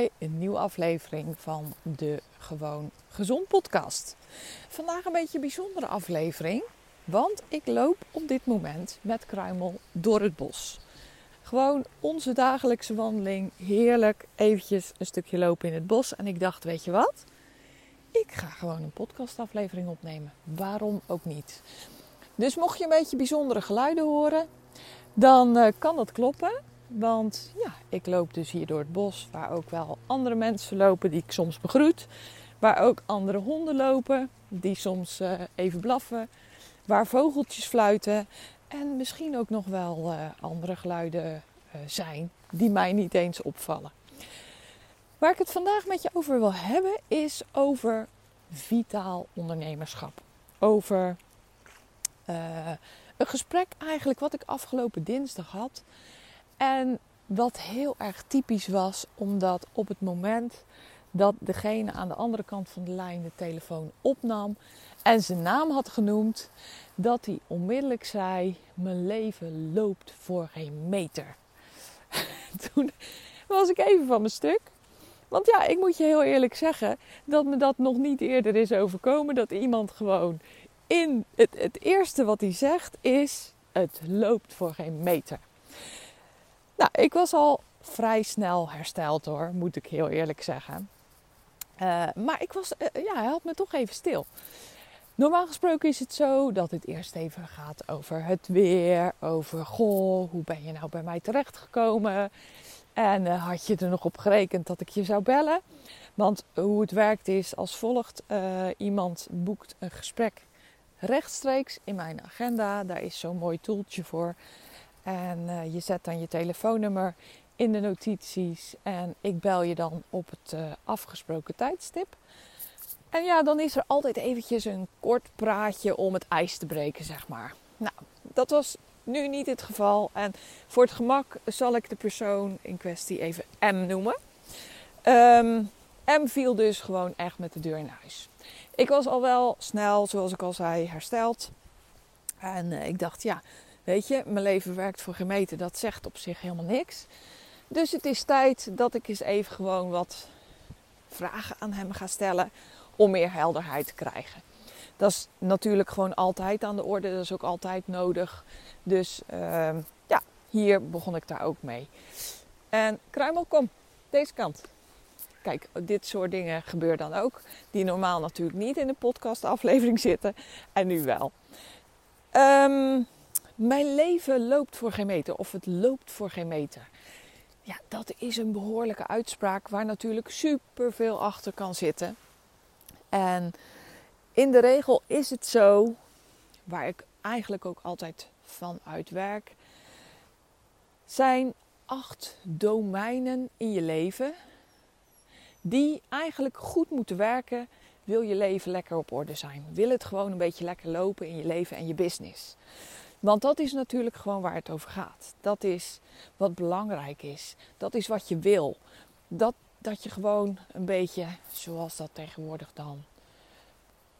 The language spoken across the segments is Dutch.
Een nieuwe aflevering van de Gewoon Gezond podcast. Vandaag een beetje een bijzondere aflevering, want ik loop op dit moment met Kruimel door het bos. Gewoon onze dagelijkse wandeling, heerlijk eventjes een stukje lopen in het bos. En ik dacht, weet je wat? Ik ga gewoon een podcastaflevering opnemen. Waarom ook niet? Dus mocht je een beetje bijzondere geluiden horen, dan uh, kan dat kloppen. Want ja, ik loop dus hier door het bos, waar ook wel andere mensen lopen die ik soms begroet. Waar ook andere honden lopen, die soms uh, even blaffen. Waar vogeltjes fluiten. En misschien ook nog wel uh, andere geluiden zijn die mij niet eens opvallen. Waar ik het vandaag met je over wil hebben, is over vitaal ondernemerschap. Over een gesprek eigenlijk wat ik afgelopen dinsdag had. En wat heel erg typisch was, omdat op het moment dat degene aan de andere kant van de lijn de telefoon opnam en zijn naam had genoemd, dat hij onmiddellijk zei: Mijn leven loopt voor geen meter. Toen was ik even van mijn stuk. Want ja, ik moet je heel eerlijk zeggen dat me dat nog niet eerder is overkomen. Dat iemand gewoon in het, het eerste wat hij zegt is: Het loopt voor geen meter. Nou, ik was al vrij snel hersteld hoor, moet ik heel eerlijk zeggen. Uh, maar ik was, uh, ja, hij had me toch even stil. Normaal gesproken is het zo dat het eerst even gaat over het weer, over goh, hoe ben je nou bij mij terechtgekomen? En uh, had je er nog op gerekend dat ik je zou bellen? Want hoe het werkt is als volgt: iemand boekt een gesprek rechtstreeks in mijn agenda. Daar is zo'n mooi toeltje voor. En uh, je zet dan je telefoonnummer in de notities en ik bel je dan op het uh, afgesproken tijdstip. En ja, dan is er altijd eventjes een kort praatje om het ijs te breken, zeg maar. Nou, dat was nu niet het geval. En voor het gemak zal ik de persoon in kwestie even M noemen. Um, M viel dus gewoon echt met de deur in huis. Ik was al wel snel, zoals ik al zei, hersteld. En uh, ik dacht, ja, weet je, mijn leven werkt voor gemeten. Dat zegt op zich helemaal niks. Dus het is tijd dat ik eens even gewoon wat vragen aan hem ga stellen om meer helderheid te krijgen. Dat is natuurlijk gewoon altijd aan de orde. Dat is ook altijd nodig. Dus uh, ja, hier begon ik daar ook mee. En Kruimel, kom, deze kant. Kijk, dit soort dingen gebeuren dan ook. Die normaal natuurlijk niet in de podcastaflevering zitten. En nu wel. Um, mijn leven loopt voor geen meter. Of het loopt voor geen meter. Ja, dat is een behoorlijke uitspraak waar natuurlijk superveel achter kan zitten. En in de regel is het zo, waar ik eigenlijk ook altijd van uitwerk, zijn acht domeinen in je leven die eigenlijk goed moeten werken, wil je leven lekker op orde zijn. Wil het gewoon een beetje lekker lopen in je leven en je business. Want dat is natuurlijk gewoon waar het over gaat. Dat is wat belangrijk is. Dat is wat je wil. Dat, dat je gewoon een beetje, zoals dat tegenwoordig dan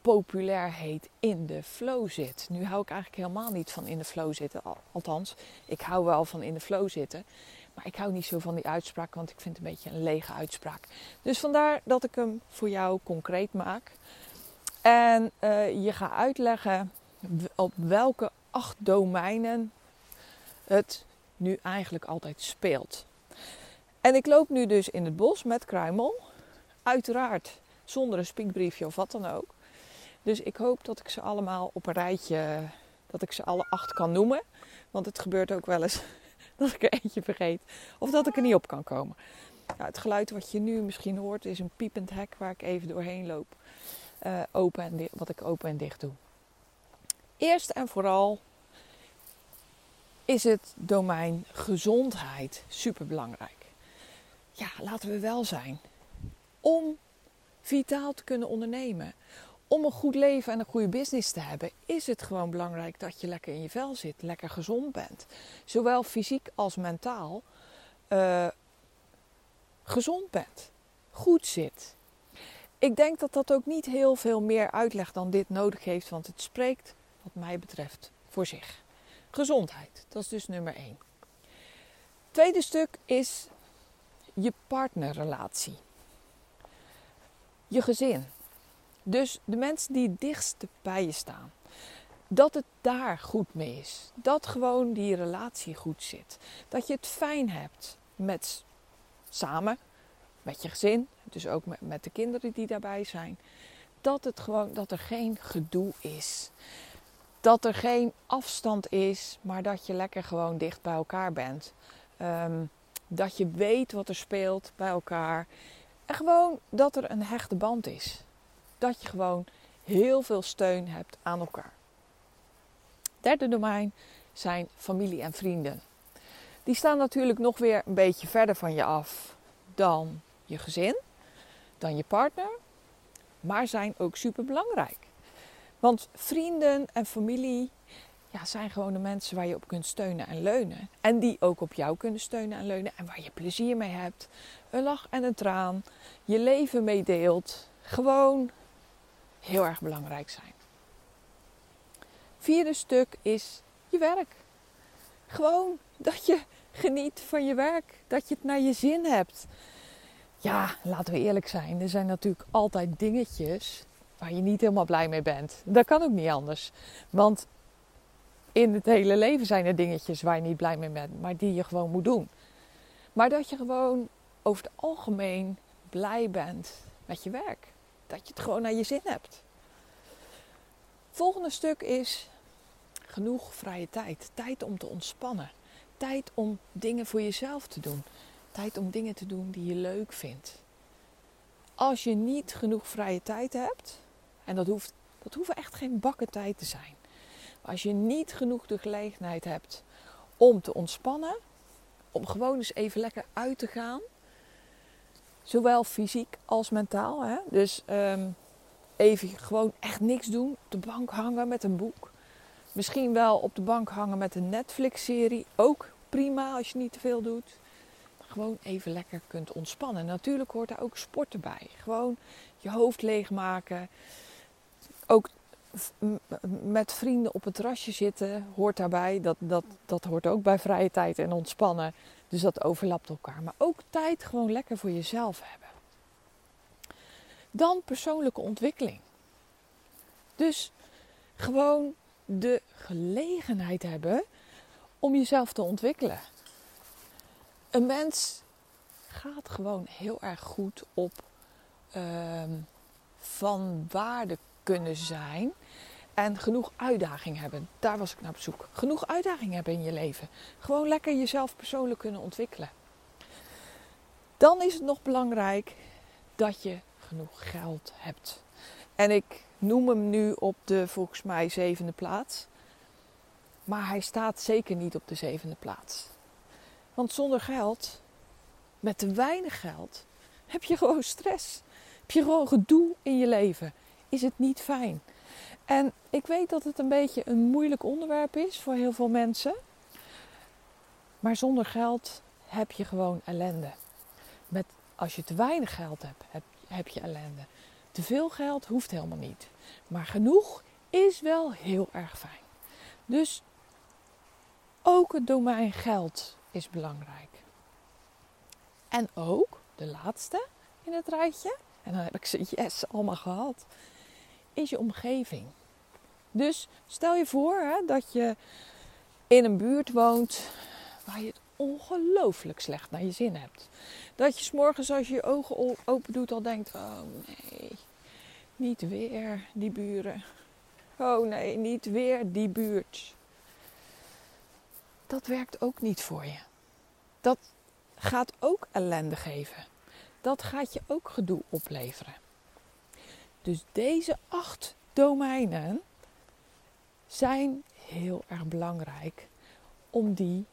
populair heet, in de flow zit. Nu hou ik eigenlijk helemaal niet van in de flow zitten. Althans, ik hou wel van in de flow zitten. Maar ik hou niet zo van die uitspraak, want ik vind een beetje een lege uitspraak. Dus vandaar dat ik hem voor jou concreet maak. En uh, je ga uitleggen op welke acht domeinen het nu eigenlijk altijd speelt. En ik loop nu dus in het bos met kruimel. Uiteraard zonder een spiekbriefje of wat dan ook. Dus ik hoop dat ik ze allemaal op een rijtje, dat ik ze alle acht kan noemen. Want het gebeurt ook wel eens dat ik er eentje vergeet. Of dat ik er niet op kan komen. Ja, het geluid wat je nu misschien hoort is een piepend hek waar ik even doorheen loop. Uh, open en wat ik open en dicht doe. Eerst en vooral is het domein gezondheid super belangrijk. Ja, laten we wel zijn. Om vitaal te kunnen ondernemen, om een goed leven en een goede business te hebben, is het gewoon belangrijk dat je lekker in je vel zit, lekker gezond bent. Zowel fysiek als mentaal uh, gezond bent, goed zit. Ik denk dat dat ook niet heel veel meer uitleg dan dit nodig heeft, want het spreekt, wat mij betreft, voor zich. Gezondheid, dat is dus nummer één. Tweede stuk is je partnerrelatie. Je gezin. Dus de mensen die het dichtst bij je staan. Dat het daar goed mee is. Dat gewoon die relatie goed zit. Dat je het fijn hebt met samen, met je gezin. Dus ook met, met de kinderen die daarbij zijn. Dat, het gewoon, dat er geen gedoe is. Dat er geen afstand is, maar dat je lekker gewoon dicht bij elkaar bent. Um, dat je weet wat er speelt bij elkaar. En gewoon dat er een hechte band is. Dat je gewoon heel veel steun hebt aan elkaar. Derde domein zijn familie en vrienden. Die staan natuurlijk nog weer een beetje verder van je af dan je gezin, dan je partner, maar zijn ook super belangrijk. Want vrienden en familie ja, zijn gewoon de mensen waar je op kunt steunen en leunen. En die ook op jou kunnen steunen en leunen. En waar je plezier mee hebt. Een lach en een traan. Je leven meedeelt. Gewoon heel erg belangrijk zijn. Vierde stuk is je werk. Gewoon dat je geniet van je werk. Dat je het naar je zin hebt. Ja, laten we eerlijk zijn. Er zijn natuurlijk altijd dingetjes waar je niet helemaal blij mee bent. Dat kan ook niet anders. Want in het hele leven zijn er dingetjes waar je niet blij mee bent, maar die je gewoon moet doen. Maar dat je gewoon over het algemeen blij bent met je werk. Dat je het gewoon naar je zin hebt. Volgende stuk is genoeg vrije tijd. Tijd om te ontspannen. Tijd om dingen voor jezelf te doen. Tijd om dingen te doen die je leuk vindt. Als je niet genoeg vrije tijd hebt, en dat hoeft, dat hoeft echt geen bakken tijd te zijn. Als je niet genoeg de gelegenheid hebt om te ontspannen, om gewoon eens even lekker uit te gaan, zowel fysiek als mentaal. Hè? Dus um, even gewoon echt niks doen, op de bank hangen met een boek. Misschien wel op de bank hangen met een Netflix-serie. Ook prima als je niet te veel doet. Gewoon even lekker kunt ontspannen. Natuurlijk hoort daar ook sport erbij. Gewoon je hoofd leegmaken. Ook met vrienden op het terrasje zitten hoort daarbij. Dat, dat, dat hoort ook bij vrije tijd en ontspannen. Dus dat overlapt elkaar. Maar ook tijd gewoon lekker voor jezelf hebben. Dan persoonlijke ontwikkeling. Dus gewoon de gelegenheid hebben om jezelf te ontwikkelen. Een mens gaat gewoon heel erg goed op uh, van waarde kunnen zijn en genoeg uitdaging hebben. Daar was ik naar op zoek. Genoeg uitdaging hebben in je leven. Gewoon lekker jezelf persoonlijk kunnen ontwikkelen. Dan is het nog belangrijk dat je genoeg geld hebt. En ik noem hem nu op de volgens mij zevende plaats. Maar hij staat zeker niet op de zevende plaats. Want zonder geld, met te weinig geld, heb je gewoon stress. Heb je gewoon gedoe in je leven is het niet fijn. En ik weet dat het een beetje een moeilijk onderwerp is voor heel veel mensen. Maar zonder geld heb je gewoon ellende. Met, als je te weinig geld hebt, heb, heb je ellende. Te veel geld hoeft helemaal niet. Maar genoeg is wel heel erg fijn. Dus ook het domein geld is belangrijk. En ook de laatste in het rijtje. En dan heb ik ze yes allemaal gehad is je omgeving. Dus stel je voor hè, dat je in een buurt woont waar je het ongelooflijk slecht naar je zin hebt. Dat je s'morgens als je je ogen open doet al denkt, oh nee, niet weer die buren. Oh nee, niet weer die buurt. Dat werkt ook niet voor je. Dat gaat ook ellende geven. Dat gaat je ook gedoe opleveren. Dus deze acht domeinen zijn heel erg belangrijk om die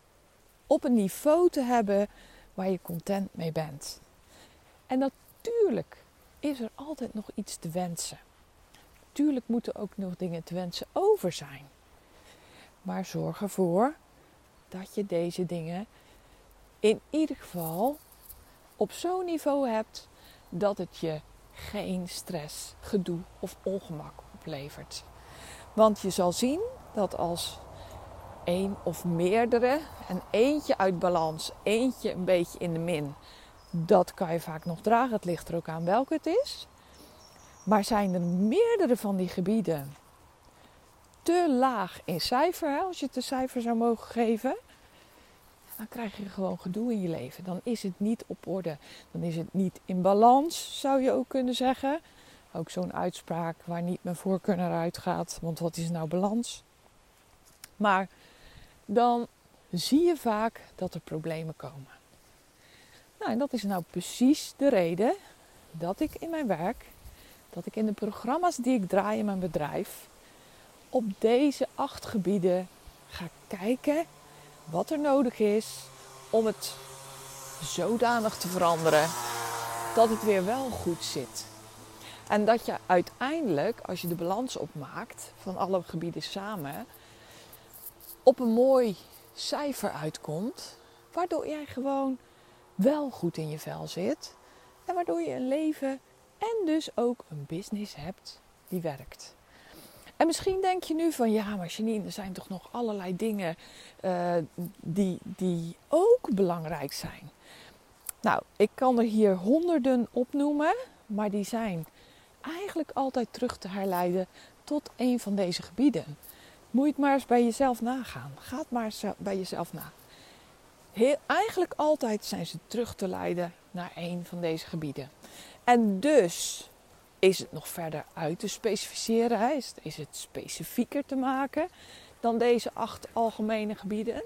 op een niveau te hebben waar je content mee bent. En natuurlijk is er altijd nog iets te wensen. Tuurlijk moeten ook nog dingen te wensen over zijn. Maar zorg ervoor dat je deze dingen in ieder geval op zo'n niveau hebt dat het je geen stress, gedoe of ongemak oplevert. Want je zal zien dat als één of meerdere en eentje uit balans, eentje een beetje in de min, dat kan je vaak nog dragen. Het ligt er ook aan welke het is. Maar zijn er meerdere van die gebieden te laag in cijfer, als je het een cijfer zou mogen geven, dan krijg je gewoon gedoe in je leven. Dan is het niet op orde. Dan is het niet in balans, zou je ook kunnen zeggen. Ook zo'n uitspraak waar niet mijn voorkeur naar uitgaat. Want wat is nou balans? Maar dan zie je vaak dat er problemen komen. Nou, en dat is nou precies de reden dat ik in mijn werk, dat ik in de programma's die ik draai in mijn bedrijf, op deze acht gebieden ga kijken wat er nodig is om het zodanig te veranderen dat het weer wel goed zit. En dat je uiteindelijk, als je de balans opmaakt van alle gebieden samen, op een mooi cijfer uitkomt, waardoor jij gewoon wel goed in je vel zit en waardoor je een leven en dus ook een business hebt die werkt. En misschien denk je nu van ja, maar Janine, er zijn toch nog allerlei dingen uh, die, die ook belangrijk zijn. Nou, ik kan er hier honderden opnoemen, maar die zijn eigenlijk altijd terug te herleiden tot een van deze gebieden. Moet je het maar eens bij jezelf nagaan. Ga maar eens bij jezelf na. Heel, eigenlijk altijd zijn ze terug te leiden naar een van deze gebieden. En dus is het nog verder uit te specificeren, is, het specifieker te maken dan deze acht algemene gebieden.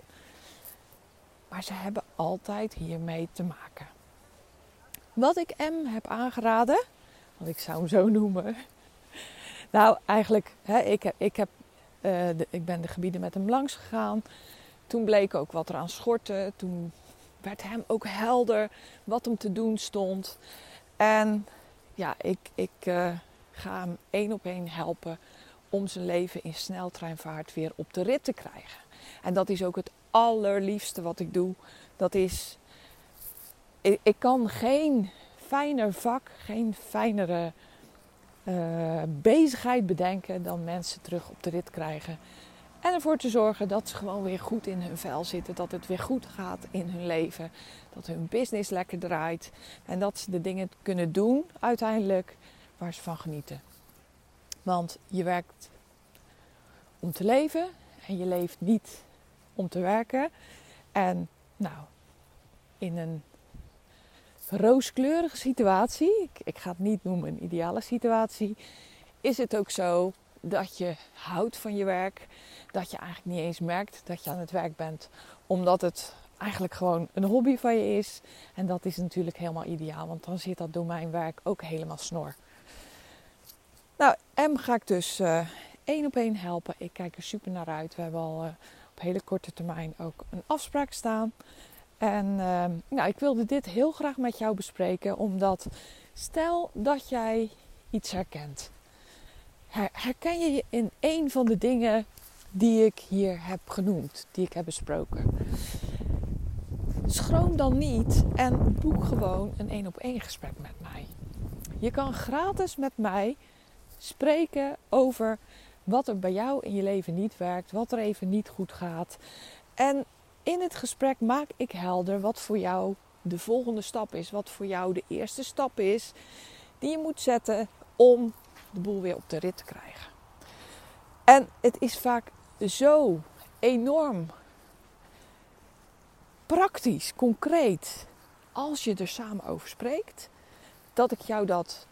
Maar ze hebben altijd hiermee te maken. Wat ik M heb aangeraden, want ik zou hem zo noemen. Nou, eigenlijk, hè, ik, heb, ik, heb, uh, de, ik ben de gebieden met hem langs gegaan. Toen bleek ook wat er aan schortte. Toen werd hem ook helder wat hem te doen stond. En ja, ik, ik uh, ga hem één op één helpen om zijn leven in sneltreinvaart weer op de rit te krijgen. En dat is ook het allerliefste wat ik doe. Dat is, ik, ik kan geen fijner vak, geen fijnere uh, bezigheid bedenken dan mensen terug op de rit krijgen. En ervoor te zorgen dat ze gewoon weer goed in hun vel zitten. Dat het weer goed gaat in hun leven. Dat hun business lekker draait. En dat ze de dingen kunnen doen uiteindelijk waar ze van genieten. Want je werkt om te leven en je leeft niet om te werken. En nou, in een rooskleurige situatie, ik, ik ga het niet noemen een ideale situatie, is het ook zo dat je houdt van je werk. Dat je eigenlijk niet eens merkt dat je aan het werk bent, omdat het eigenlijk gewoon een hobby van je is. En dat is natuurlijk helemaal ideaal, want dan zit dat domeinwerk ook helemaal snor. Nou, M ga ik dus uh, één op één helpen. Ik kijk er super naar uit. We hebben al uh, op hele korte termijn ook een afspraak staan. En uh, nou, ik wilde dit heel graag met jou bespreken, omdat stel dat jij iets herkent. Herken je je in een van de dingen die ik hier heb genoemd, die ik heb besproken? Schroom dan niet en boek gewoon een één op één gesprek met mij. Je kan gratis met mij spreken over wat er bij jou in je leven niet werkt, wat er even niet goed gaat. En in het gesprek maak ik helder wat voor jou de volgende stap is, wat voor jou de eerste stap is die je moet zetten om de boel weer op de rit te krijgen. En het is vaak zo enorm praktisch, concreet, als je er samen over spreekt, dat ik jou dat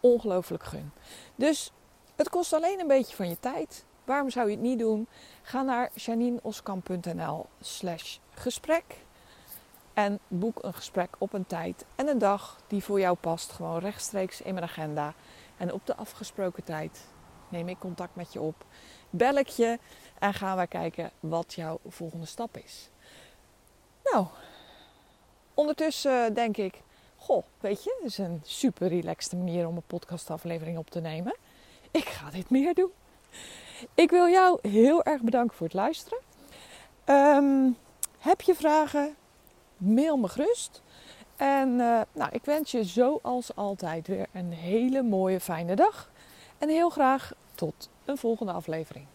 ongelooflijk gun. Dus het kost alleen een beetje van je tijd. Waarom zou je het niet doen? Ga naar janineoskamp.nl slash gesprek. En boek een gesprek op een tijd en een dag die voor jou past. Gewoon rechtstreeks in mijn agenda. En op de afgesproken tijd neem ik contact met je op. Bel ik je en gaan we kijken wat jouw volgende stap is. Nou, ondertussen denk ik, goh, weet je, het is een super relaxte manier om een podcastaflevering op te nemen. Ik ga dit meer doen. Ik wil jou heel erg bedanken voor het luisteren. Um, heb je vragen? Mail me gerust. En uh, nou, ik wens je zoals altijd weer een hele mooie, fijne dag. En heel graag tot een volgende aflevering.